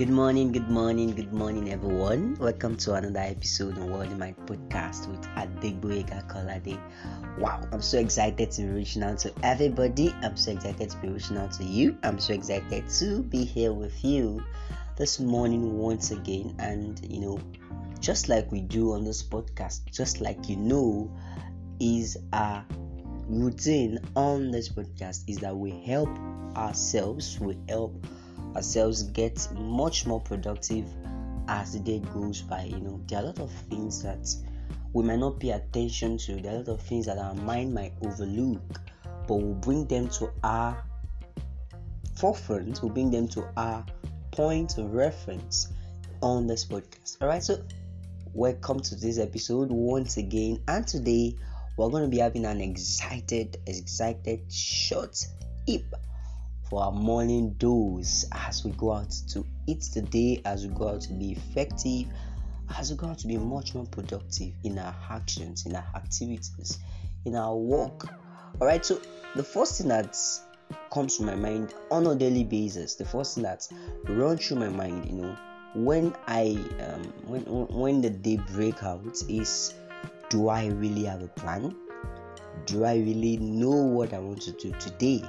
Good morning, good morning, good morning, everyone. Welcome to another episode on Wealthy Mind podcast with Adegboyega Kolade. Wow, I'm so excited to be reaching out to everybody. I'm so excited to be reaching out to you. I'm so excited to be here with you this morning once again. And you know, just like we do on this podcast, just like you know, is a routine on this podcast is that we help ourselves, we help ourselves get much more productive as the day goes by. You know, there are a lot of things that we might not pay attention to, there are a lot of things that our mind might overlook, but we'll bring them to our forefront, we'll bring them to our point of reference on this podcast. All right, so welcome to this episode once again, and today we're going to be having an excited, excited short tip for our morning dose as we go out to eat the day, as we go out to be effective, as we go out to be much more productive in our actions, in our activities, in our work. All right, so the first thing that comes to my mind on a daily basis, the first thing that runs through my mind, you know, when I um, when when the day break out is do I really have a plan? Do I really know what I want to do today?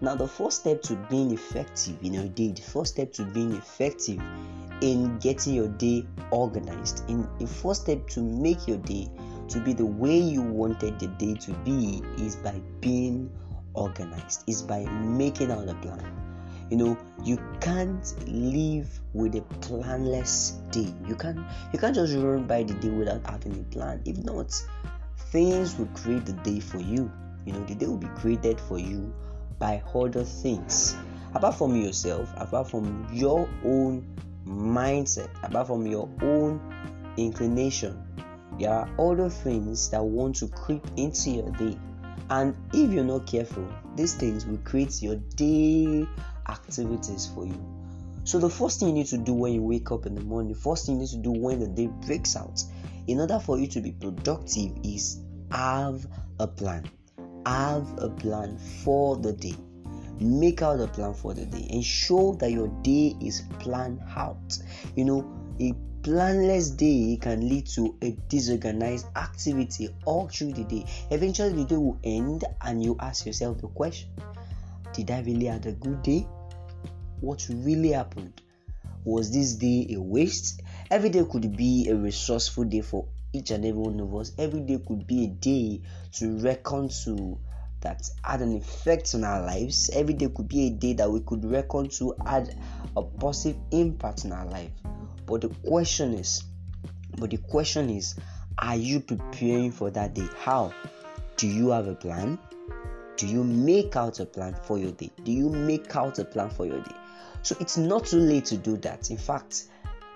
Now, the first step to being effective in your day, the first step to being effective in getting your day organized, in the first step to make your day to be the way you wanted the day to be is by being organized, is by making out a plan. You know, you can't live with a planless day. You can't you can't just run by the day without having a plan. If not, things will create the day for you. You know, the day will be created for you by other things. Apart from yourself apart from your own mindset apart from your own inclination there are other things that want to creep into your day. And if you're not careful these things will create your day activities for you. So the first thing you need to do when you wake up in the morning the first thing you need to do when the day breaks out in order for you to be productive is have a plan have a plan for the day. Make out a plan for the day. Ensure that your day is planned out. You know, a planless day can lead to a disorganized activity all through the day. Eventually, the day will end, and you ask yourself the question Did I really have a good day? What really happened? Was this day a waste? Every day could be a resourceful day for each and every one of us. Every day could be a day to reckon to that had an effect on our lives. Every day could be a day that we could reckon to add a positive impact in our life. But the question is, but the question is, are you preparing for that day? How? Do you have a plan? Do you make out a plan for your day? Do you make out a plan for your day? So it's not too late to do that. In fact,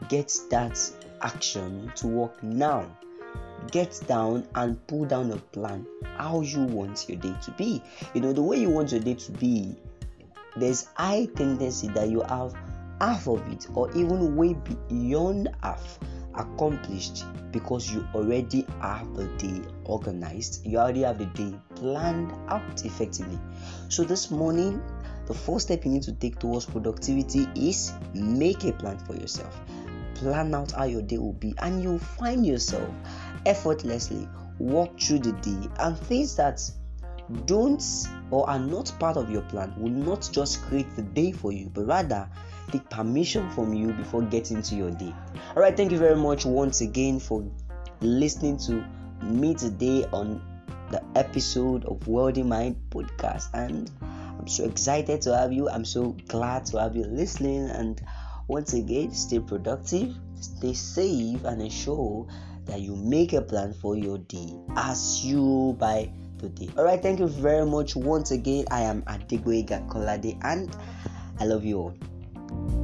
get that action to work now get down and pull down a plan how you want your day to be. You know, the way you want your day to be, there's high tendency that you have half of it or even way beyond half accomplished because you already have the day organized, you already have the day planned out effectively. So, this morning, the first step you need to take towards productivity is make a plan for yourself. Plan out how your day will be, and you'll find yourself effortlessly walk through the day. And things that don't or are not part of your plan will not just create the day for you but rather take permission from you before getting to your day. All right thank you very much once again for listening to me today on the episode of Wealthy Mind podcast. And i'm so excited to have you. I'm so glad to have you listening. And once again stay productive stay safe and ensure that you make a plan for your day as you by today. All right, thank you very much once again. I am Adegboyega Kolade and I love you all.